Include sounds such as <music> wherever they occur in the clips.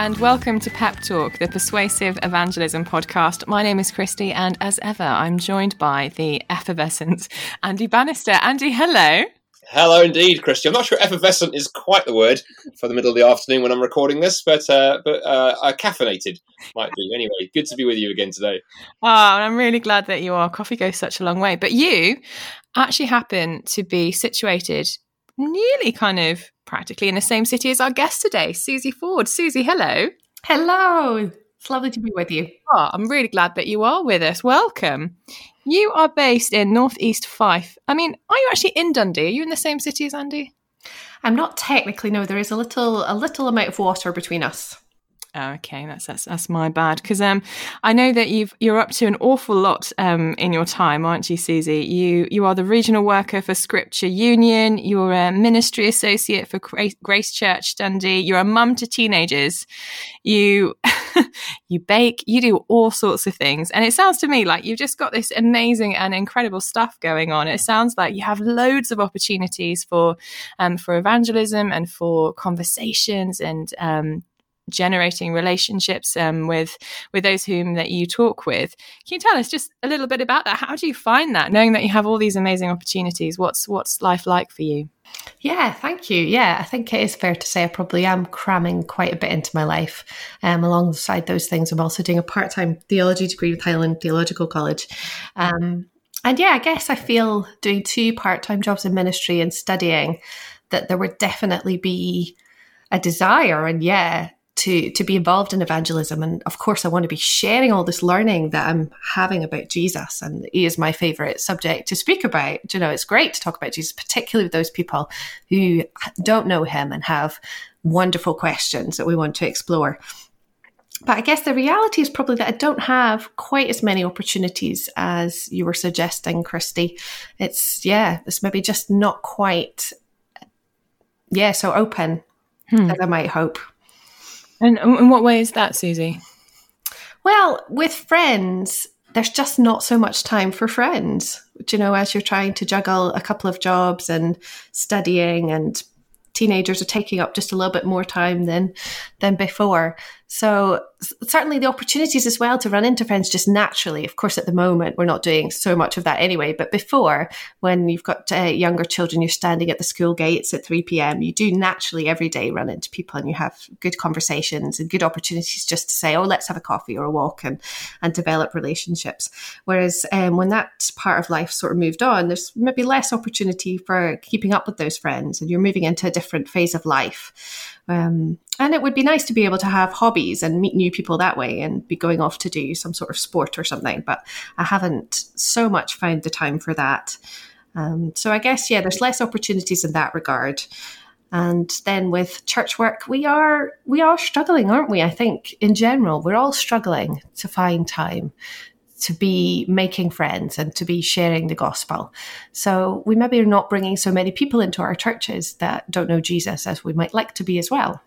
and welcome to Pep Talk, the Persuasive Evangelism podcast. My name is Christy, and as ever, I'm joined by the effervescent Andy Bannister. Andy, hello. Hello, indeed, Christy. I'm not sure effervescent is quite the word for the middle of the afternoon when I'm recording this, but uh, but uh, uh, caffeinated might be. Anyway, good to be with you again today. Oh, I'm really glad that you are. Coffee goes such a long way. But you actually happen to be situated nearly kind of practically in the same city as our guest today, Susie Ford. Susie, hello. Hello. It's lovely to be with you. Oh, I'm really glad that you are with us. Welcome. You are based in Northeast Fife. I mean, are you actually in Dundee? Are you in the same city as Andy? I'm not technically. No, there is a little a little amount of water between us. Oh, okay, that's that's, that's my bad because um, I know that you've you're up to an awful lot um, in your time, aren't you, Susie? You you are the regional worker for Scripture Union. You're a ministry associate for Grace Church Dundee. You're a mum to teenagers. You <laughs> you bake. You do all sorts of things, and it sounds to me like you've just got this amazing and incredible stuff going on. It sounds like you have loads of opportunities for um, for evangelism and for conversations and um, generating relationships um, with with those whom that you talk with. Can you tell us just a little bit about that? How do you find that, knowing that you have all these amazing opportunities? What's what's life like for you? Yeah, thank you. Yeah, I think it is fair to say I probably am cramming quite a bit into my life. Um, alongside those things, I'm also doing a part time theology degree with Highland Theological College. Um, and yeah, I guess I feel doing two part time jobs in ministry and studying that there would definitely be a desire and yeah to to be involved in evangelism and of course I want to be sharing all this learning that I'm having about Jesus and he is my favorite subject to speak about you know it's great to talk about Jesus particularly with those people who don't know him and have wonderful questions that we want to explore but I guess the reality is probably that I don't have quite as many opportunities as you were suggesting, Christy. It's, yeah, it's maybe just not quite, yeah, so open hmm. as I might hope. And in what way is that, Susie? Well, with friends, there's just not so much time for friends. You know, as you're trying to juggle a couple of jobs and studying and teenagers are taking up just a little bit more time than than before. So certainly the opportunities as well to run into friends just naturally. Of course, at the moment we're not doing so much of that anyway. But before, when you've got uh, younger children, you're standing at the school gates at three p.m. You do naturally every day run into people, and you have good conversations and good opportunities just to say, "Oh, let's have a coffee or a walk," and and develop relationships. Whereas um, when that part of life sort of moved on, there's maybe less opportunity for keeping up with those friends, and you're moving into a different phase of life. Um, and it would be nice to be able to have hobbies and meet new people that way and be going off to do some sort of sport or something. But I haven't so much found the time for that. Um, so I guess, yeah, there's less opportunities in that regard. And then with church work, we are we are struggling, aren't we? I think in general, we're all struggling to find time to be making friends and to be sharing the gospel. So we maybe are not bringing so many people into our churches that don't know Jesus as we might like to be as well.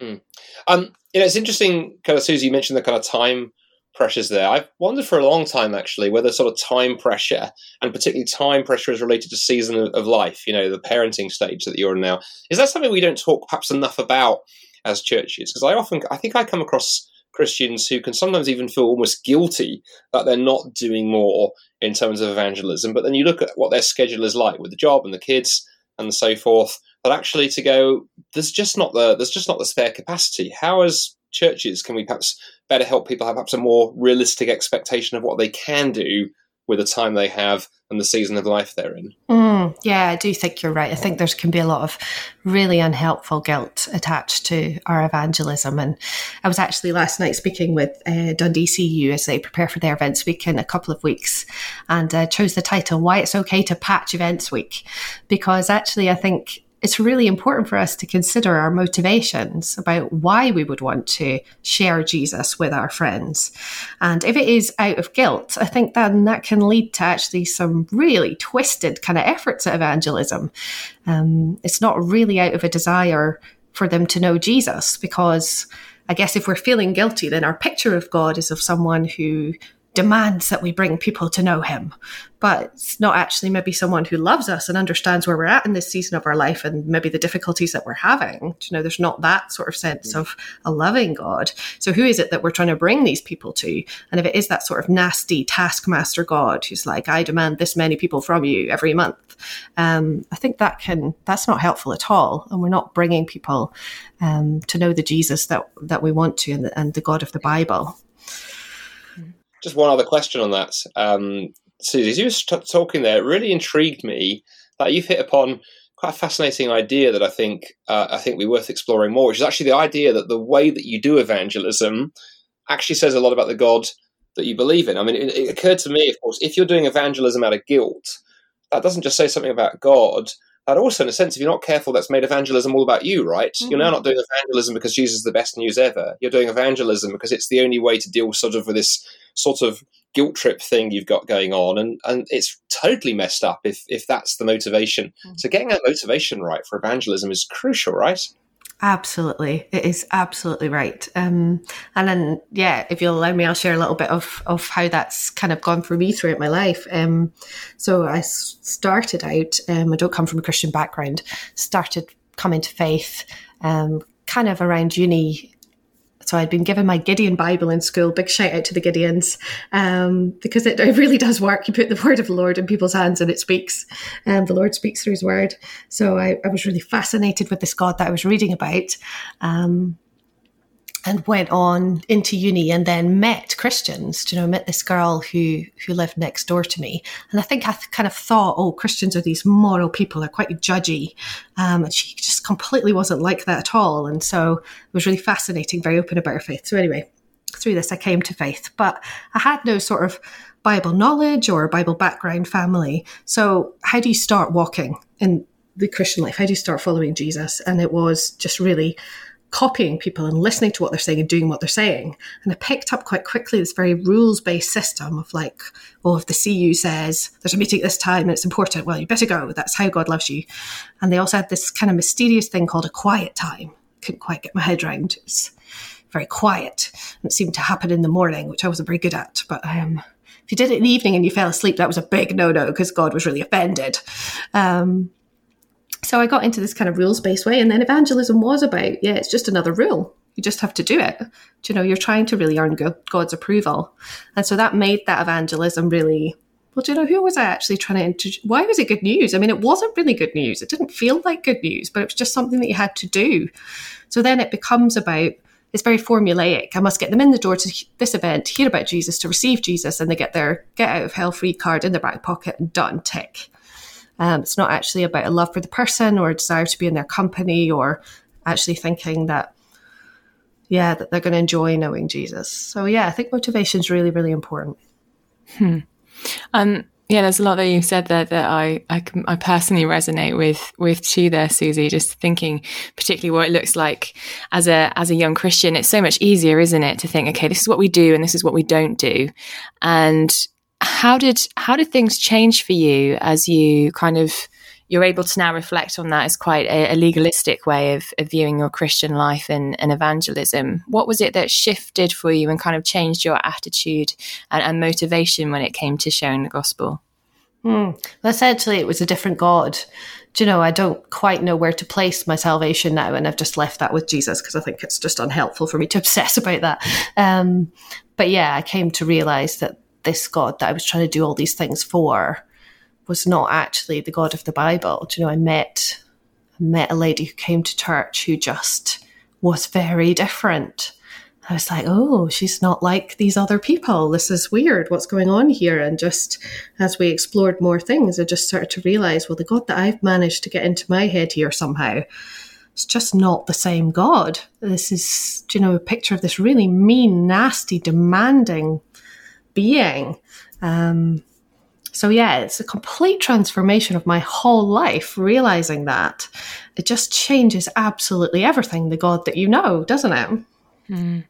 Mm. Um, you know, it's interesting, kind of, Susie, you mentioned the kind of time pressures there. I've wondered for a long time, actually, whether sort of time pressure and particularly time pressure is related to season of, of life, you know, the parenting stage that you're in now. Is that something we don't talk perhaps enough about as churches? Because I often, I think I come across Christians who can sometimes even feel almost guilty that they're not doing more in terms of evangelism. But then you look at what their schedule is like with the job and the kids and so forth, but actually to go, there's just not the there's just not the spare capacity. How as churches can we perhaps better help people have perhaps a more realistic expectation of what they can do with the time they have and the season of life they're in. Mm, yeah, I do think you're right. I think there can be a lot of really unhelpful guilt attached to our evangelism. And I was actually last night speaking with uh, Dundee CU as they prepare for their events week in a couple of weeks and uh, chose the title Why It's Okay to Patch Events Week. Because actually, I think it's really important for us to consider our motivations about why we would want to share Jesus with our friends. And if it is out of guilt, I think then that can lead to actually some really twisted kind of efforts at evangelism. Um, it's not really out of a desire for them to know Jesus because I guess if we're feeling guilty, then our picture of God is of someone who demands that we bring people to know him. But it's not actually maybe someone who loves us and understands where we're at in this season of our life and maybe the difficulties that we're having. You know there's not that sort of sense of a loving god. So who is it that we're trying to bring these people to? And if it is that sort of nasty taskmaster god who's like i demand this many people from you every month um, i think that can that's not helpful at all. And we're not bringing people um, to know the jesus that that we want to and the, and the god of the bible just one other question on that. Um, Susie, as you were t- talking there, it really intrigued me that you've hit upon quite a fascinating idea that I think uh, I think we worth exploring more, which is actually the idea that the way that you do evangelism actually says a lot about the God that you believe in. I mean, it, it occurred to me, of course, if you're doing evangelism out of guilt, that doesn't just say something about God. That also, in a sense, if you're not careful, that's made evangelism all about you, right? Mm-hmm. You're now not doing evangelism because Jesus is the best news ever. You're doing evangelism because it's the only way to deal sort of with this sort of guilt trip thing you've got going on and and it's totally messed up if if that's the motivation mm. so getting that motivation right for evangelism is crucial right Absolutely, it is absolutely right. Um, and then, yeah, if you'll allow me, I'll share a little bit of of how that's kind of gone for me throughout my life. Um, so I started out. Um, I don't come from a Christian background. Started coming to faith, um, kind of around uni so I'd been given my Gideon Bible in school. Big shout out to the Gideons um, because it, it, really does work. You put the word of the Lord in people's hands and it speaks. And the Lord speaks through His word. So I, I, was really fascinated with this God that I was reading about. Um, and went on into uni and then met Christians. You know, met this girl who who lived next door to me, and I think I kind of thought, oh, Christians are these moral people, they're quite judgy, um, and she just completely wasn't like that at all. And so it was really fascinating, very open about her faith. So anyway, through this, I came to faith, but I had no sort of Bible knowledge or Bible background family. So how do you start walking in the Christian life? How do you start following Jesus? And it was just really copying people and listening to what they're saying and doing what they're saying. And I picked up quite quickly this very rules based system of like, well, if the CU says there's a meeting at this time and it's important, well, you better go. That's how God loves you. And they also had this kind of mysterious thing called a quiet time. Couldn't quite get my head around. It's very quiet. And it seemed to happen in the morning, which I wasn't very good at. But um, if you did it in the evening and you fell asleep, that was a big no no because God was really offended. Um, so I got into this kind of rules based way. And then evangelism was about, yeah, it's just another rule. You just have to do it. You know, you're trying to really earn God's approval. And so that made that evangelism really, well, do you know, who was I actually trying to, why was it good news? I mean, it wasn't really good news. It didn't feel like good news, but it was just something that you had to do. So then it becomes about, it's very formulaic. I must get them in the door to this event, hear about Jesus, to receive Jesus, and they get their get out of hell free card in their back pocket and done, tick. Um, it's not actually about a love for the person or a desire to be in their company or actually thinking that, yeah, that they're going to enjoy knowing Jesus. So, yeah, I think motivation is really, really important. Hmm. Um, yeah, there's a lot that you said there that I, I, I, personally resonate with with too. There, Susie. Just thinking, particularly what it looks like as a as a young Christian. It's so much easier, isn't it, to think, okay, this is what we do and this is what we don't do, and how did how did things change for you as you kind of you're able to now reflect on that as quite a, a legalistic way of, of, viewing your Christian life and, and, evangelism. What was it that shifted for you and kind of changed your attitude and, and motivation when it came to sharing the gospel? Hmm. Well, essentially, it was a different God. Do you know, I don't quite know where to place my salvation now, and I've just left that with Jesus because I think it's just unhelpful for me to <laughs> obsess about that. Um, but yeah, I came to realize that this God that I was trying to do all these things for was not actually the God of the Bible. Do you know, I met I met a lady who came to church who just was very different. I was like, oh, she's not like these other people. This is weird. What's going on here? And just as we explored more things, I just started to realize, well, the God that I've managed to get into my head here somehow, it's just not the same God. This is, you know, a picture of this really mean, nasty, demanding being. Um, so yeah, it's a complete transformation of my whole life, realizing that it just changes absolutely everything, the God that you know, doesn't it? Mm.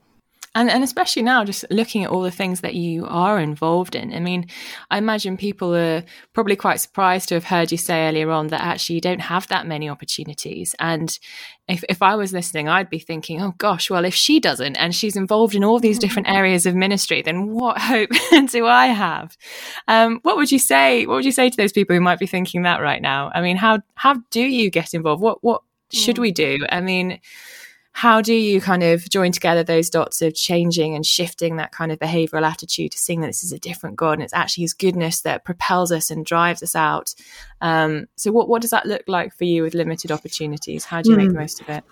And, and especially now, just looking at all the things that you are involved in. I mean, I imagine people are probably quite surprised to have heard you say earlier on that actually you don't have that many opportunities. And if, if I was listening, I'd be thinking, oh gosh, well, if she doesn't and she's involved in all these different areas of ministry, then what <laughs> hope <laughs> do I have? Um, what would you say? What would you say to those people who might be thinking that right now? I mean, how how do you get involved? What what should mm. we do? I mean, how do you kind of join together those dots of changing and shifting that kind of behavioral attitude to seeing that this is a different God and it's actually His goodness that propels us and drives us out? Um, so, what what does that look like for you with limited opportunities? How do you mm. make the hmm. most of it?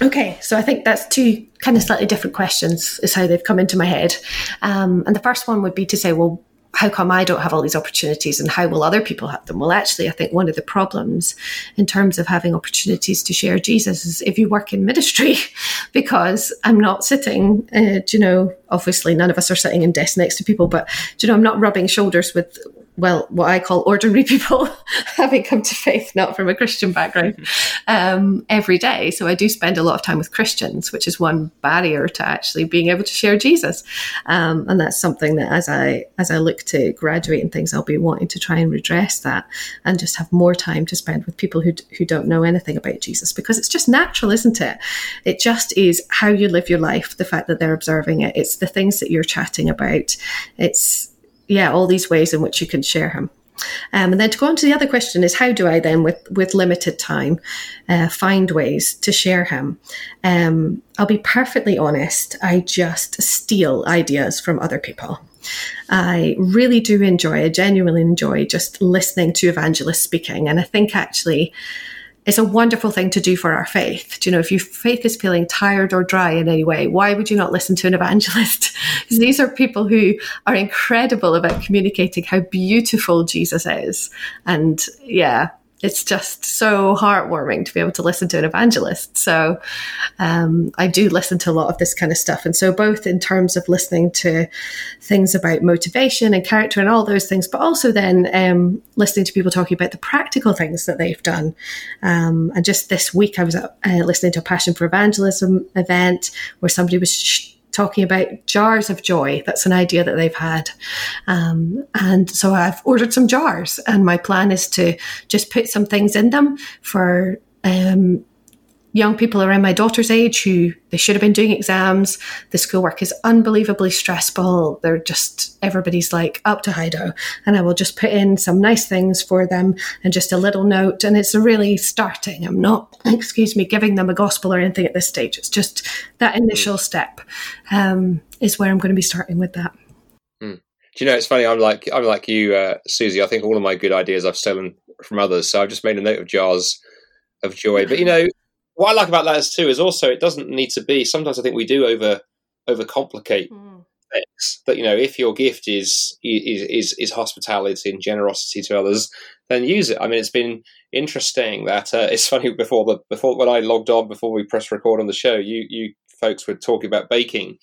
Okay, so I think that's two kind of slightly different questions, is how they've come into my head. Um, and the first one would be to say, well, how come I don't have all these opportunities and how will other people have them? Well, actually, I think one of the problems in terms of having opportunities to share Jesus is if you work in ministry, <laughs> because I'm not sitting, uh, you know, obviously none of us are sitting in desks next to people, but, do you know, I'm not rubbing shoulders with well, what I call ordinary people <laughs> having come to faith, not from a Christian background, <laughs> um, every day. So I do spend a lot of time with Christians, which is one barrier to actually being able to share Jesus. Um, and that's something that as I as I look to graduate and things, I'll be wanting to try and redress that and just have more time to spend with people who who don't know anything about Jesus because it's just natural, isn't it? It just is how you live your life. The fact that they're observing it. It's the things that you're chatting about. It's yeah, all these ways in which you can share him. Um, and then to go on to the other question is how do I then, with with limited time, uh, find ways to share him? Um, I'll be perfectly honest. I just steal ideas from other people. I really do enjoy. I genuinely enjoy just listening to evangelists speaking, and I think actually it's a wonderful thing to do for our faith. Do you know, if your faith is feeling tired or dry in any way, why would you not listen to an evangelist? <laughs> because these are people who are incredible about communicating how beautiful Jesus is. And yeah, it's just so heartwarming to be able to listen to an evangelist. So um, I do listen to a lot of this kind of stuff. And so, both in terms of listening to things about motivation and character and all those things, but also then um, listening to people talking about the practical things that they've done. Um, and just this week, I was uh, listening to a Passion for Evangelism event where somebody was. Sh- talking about jars of joy. That's an idea that they've had. Um, and so I've ordered some jars, and my plan is to just put some things in them for um, young people around my daughter's age who they should have been doing exams. The schoolwork is unbelievably stressful. They're just, everybody's like up to Hido. And I will just put in some nice things for them and just a little note. And it's really starting. I'm not, <clears throat> excuse me, giving them a gospel or anything at this stage. It's just that initial step um, is where I'm going to be starting with that. Mm. Do you know, it's funny. I'm like, I'm like you, uh, Susie. I think all of my good ideas I've stolen from others. So I've just made a note of jars of joy. But you know, what I like about that is too is also it doesn't need to be. Sometimes I think we do over overcomplicate mm. things. That you know, if your gift is is is, is hospitality and generosity to others, then use it. I mean, it's been interesting that uh, <laughs> it's funny before the before when I logged on before we press record on the show, you you folks were talking about baking,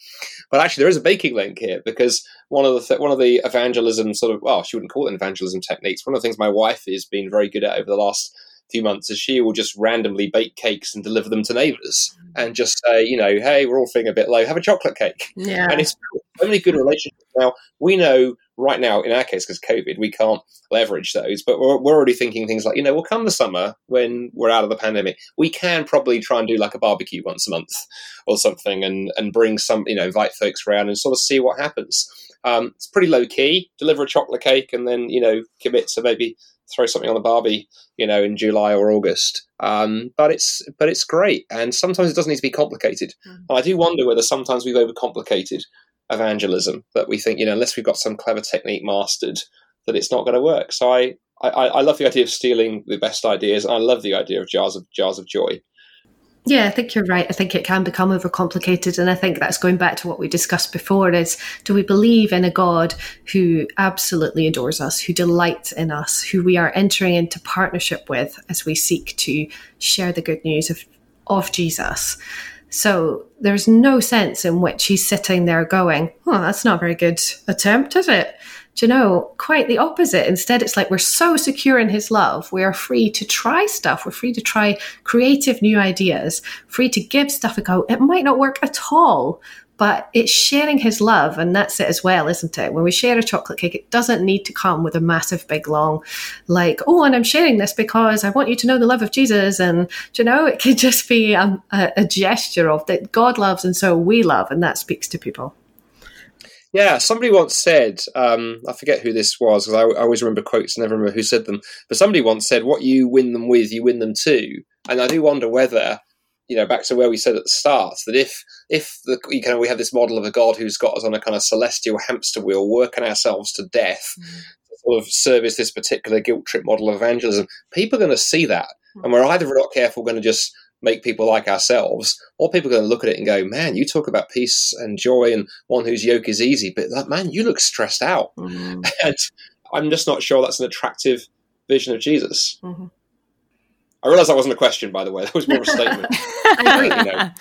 but actually there is a baking link here because one of the th- one of the evangelism sort of well, she wouldn't call it evangelism techniques. One of the things my wife has been very good at over the last few months is she will just randomly bake cakes and deliver them to neighbours and just say, you know, hey, we're all feeling a bit low, have a chocolate cake. Yeah. And it's so many good relationships. Now, we know right now, in our case, because COVID, we can't leverage those, but we're, we're already thinking things like, you know, we'll come the summer when we're out of the pandemic, we can probably try and do like a barbecue once a month <laughs> or something and, and bring some, you know, invite folks around and sort of see what happens. Um, it's pretty low key. Deliver a chocolate cake and then you know commit to maybe throw something on the barbie, you know, in July or August. Um, but it's but it's great, and sometimes it doesn't need to be complicated. Mm. I do wonder whether sometimes we've overcomplicated evangelism that we think, you know, unless we've got some clever technique mastered, that it's not going to work. So I, I, I love the idea of stealing the best ideas. And I love the idea of jars of jars of joy. Yeah, I think you're right. I think it can become overcomplicated. And I think that's going back to what we discussed before is do we believe in a God who absolutely adores us, who delights in us, who we are entering into partnership with as we seek to share the good news of, of Jesus? So there's no sense in which he's sitting there going, Oh, that's not a very good attempt, is it? Do you know, quite the opposite. Instead, it's like we're so secure in his love. We are free to try stuff. We're free to try creative new ideas, free to give stuff a go. It might not work at all, but it's sharing his love, and that's it as well, isn't it? When we share a chocolate cake, it doesn't need to come with a massive, big, long, like, oh, and I'm sharing this because I want you to know the love of Jesus. And, you know, it could <laughs> just be a, a, a gesture of that God loves, and so we love, and that speaks to people. Yeah, somebody once said, um, I forget who this was because I, I, always remember quotes, never remember who said them. But somebody once said, "What you win them with, you win them too." And I do wonder whether, you know, back to where we said at the start, that if if the, you know we have this model of a God who's got us on a kind of celestial hamster wheel, working ourselves to death, mm. sort of service this particular guilt trip model of evangelism, people are going to see that, mm. and we're either not careful going to just make people like ourselves, or people are going to look at it and go, "Man, you talk about peace and joy and one whose yoke is easy, but that man, you look stressed out." Mm-hmm. <laughs> And I'm just not sure that's an attractive vision of Jesus. Mm-hmm. I realise that wasn't a question, by the way. <laughs> That was more of a statement. <laughs> you know. <laughs>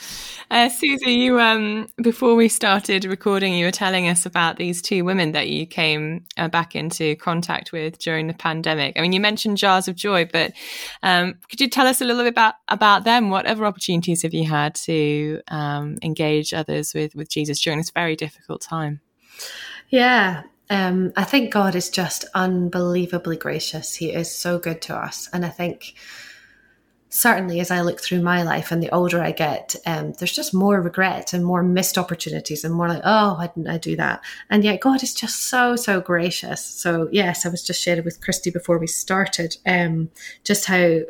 Uh, Susie, you um, before we started recording, you were telling us about these two women that you came uh, back into contact with during the pandemic. I mean, you mentioned Jars of Joy, but um, could you tell us a little bit about about them? What other opportunities have you had to um, engage others with with Jesus during this very difficult time? Yeah, um, I think God is just unbelievably gracious. He is so good to us, and I think certainly as I look through my life and the older I get, um, there's just more regret and more missed opportunities and more like, oh, why didn't I do that? And yet God is just so, so gracious. So yes, I was just sharing with Christy before we started, um, just how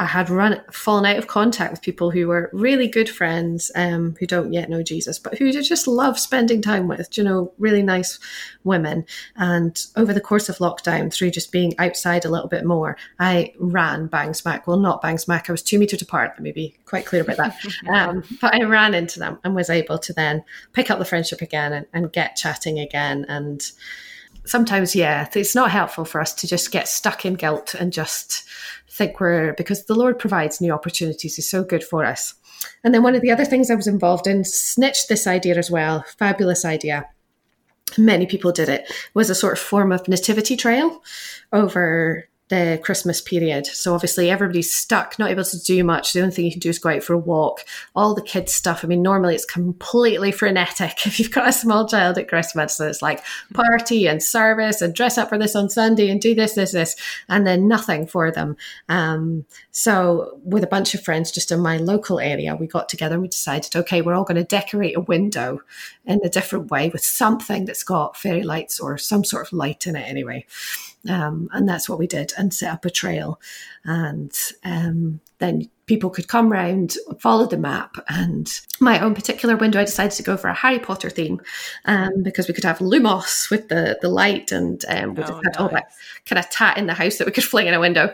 I had run fallen out of contact with people who were really good friends, um, who don't yet know Jesus, but who just love spending time with. You know, really nice women. And over the course of lockdown, through just being outside a little bit more, I ran bang smack. Well, not bang smack. I was two meters apart. Let me be quite clear about that. <laughs> Um, but I ran into them and was able to then pick up the friendship again and, and get chatting again and sometimes, yeah, it's not helpful for us to just get stuck in guilt and just think we're because the Lord provides new opportunities. He's so good for us. And then one of the other things I was involved in snitched this idea as well. Fabulous idea. Many people did it. Was a sort of form of nativity trail over the Christmas period. So obviously everybody's stuck, not able to do much. The only thing you can do is go out for a walk. All the kids' stuff. I mean, normally it's completely frenetic <laughs> if you've got a small child at Christmas. So it's like party and service and dress up for this on Sunday and do this, this, this, and then nothing for them. Um, so with a bunch of friends just in my local area, we got together and we decided, okay, we're all going to decorate a window in a different way with something that's got fairy lights or some sort of light in it anyway. Um, and that's what we did and set up a trail. And um, then people could come round, follow the map. And my own particular window, I decided to go for a Harry Potter theme um, because we could have Lumos with the, the light and um, we oh, just had nice. all that kind of tat in the house that we could fling in a window.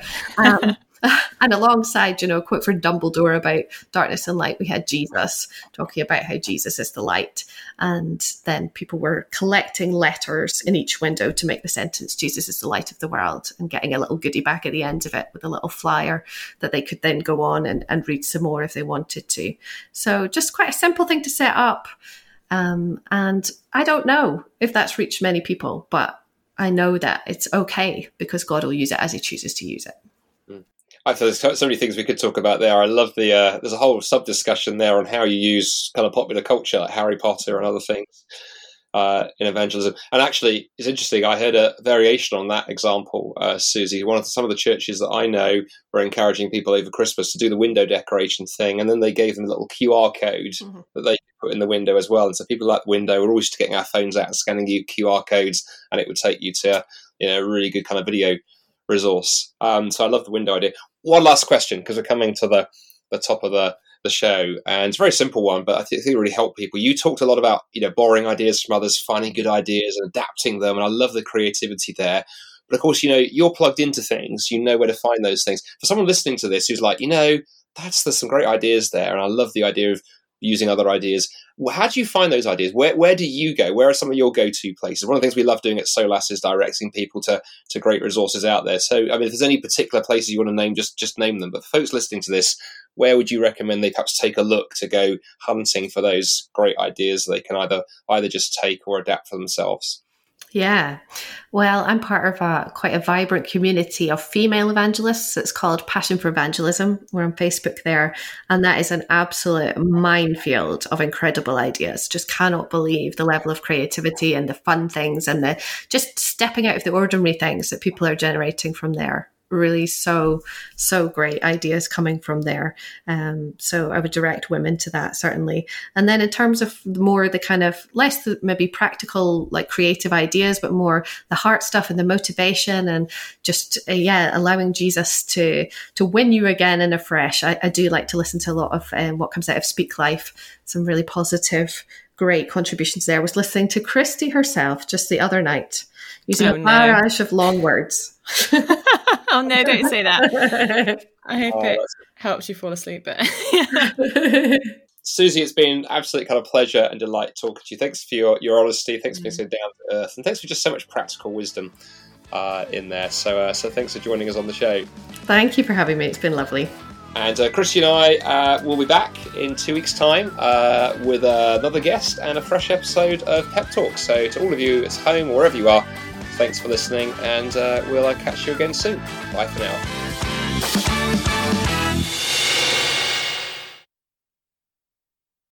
<sighs> And alongside, you know, a quote from Dumbledore about darkness and light, we had Jesus talking about how Jesus is the light. And then people were collecting letters in each window to make the sentence, Jesus is the light of the world, and getting a little goodie bag at the end of it with a little flyer that they could then go on and, and read some more if they wanted to. So just quite a simple thing to set up. Um, and I don't know if that's reached many people, but I know that it's okay because God will use it as He chooses to use it. I thought there's so many things we could talk about there. I love the uh, there's a whole sub discussion there on how you use kind of popular culture like Harry Potter and other things uh, in evangelism. And actually, it's interesting. I heard a variation on that example, uh, Susie. One of the, some of the churches that I know were encouraging people over Christmas to do the window decoration thing, and then they gave them a little QR code mm-hmm. that they put in the window as well. And so people at the window were always getting our phones out and scanning you QR codes, and it would take you to you know a really good kind of video resource. Um, so I love the window idea. One last question because we're coming to the the top of the the show, and it's a very simple one, but I think, it really helped people. You talked a lot about you know borrowing ideas from others, finding good ideas, and adapting them, and I love the creativity there. But of course, you know you're plugged into things, you know where to find those things. For someone listening to this who's like, you know, that's there's some great ideas there, and I love the idea of using other ideas. How do you find those ideas? Where, where do you go? Where are some of your go to places? One of the things we love doing at SOLAS is directing people to, to great resources out there. So, I mean, if there's any particular places you want to name, just, just name them. But folks listening to this, where would you recommend they perhaps take a look to go hunting for those great ideas they can either either just take or adapt for themselves? Yeah. Well, I'm part of a quite a vibrant community of female evangelists. It's called Passion for Evangelism. We're on Facebook there, and that is an absolute minefield of incredible ideas. Just cannot believe the level of creativity and the fun things and the just stepping out of the ordinary things that people are generating from there really so so great ideas coming from there. Um, so i would direct women to that certainly. And then in terms of more the kind of less the, maybe practical like creative ideas but more the heart stuff and the motivation and just uh, yeah allowing jesus to to win you again and afresh. I, I do like to listen to a lot of um, what comes out of speak life. Some really positive great contributions there. I was listening to christy herself just the other night using oh, a barrage no. of long words <laughs> oh no, don't say that. <laughs> I hope oh, it helps you fall asleep. But <laughs> <laughs> Susie, it's been absolute kind of pleasure and delight talking to you. Thanks for your, your honesty. Thanks for being mm. so down to earth, and thanks for just so much practical wisdom uh, in there. So, uh, so thanks for joining us on the show. Thank you for having me. It's been lovely. And uh, Christy and I uh, will be back in two weeks' time uh, with another guest and a fresh episode of Pep Talk. So, to all of you at home, wherever you are, Thanks for listening, and uh, we'll uh, catch you again soon. Bye for now.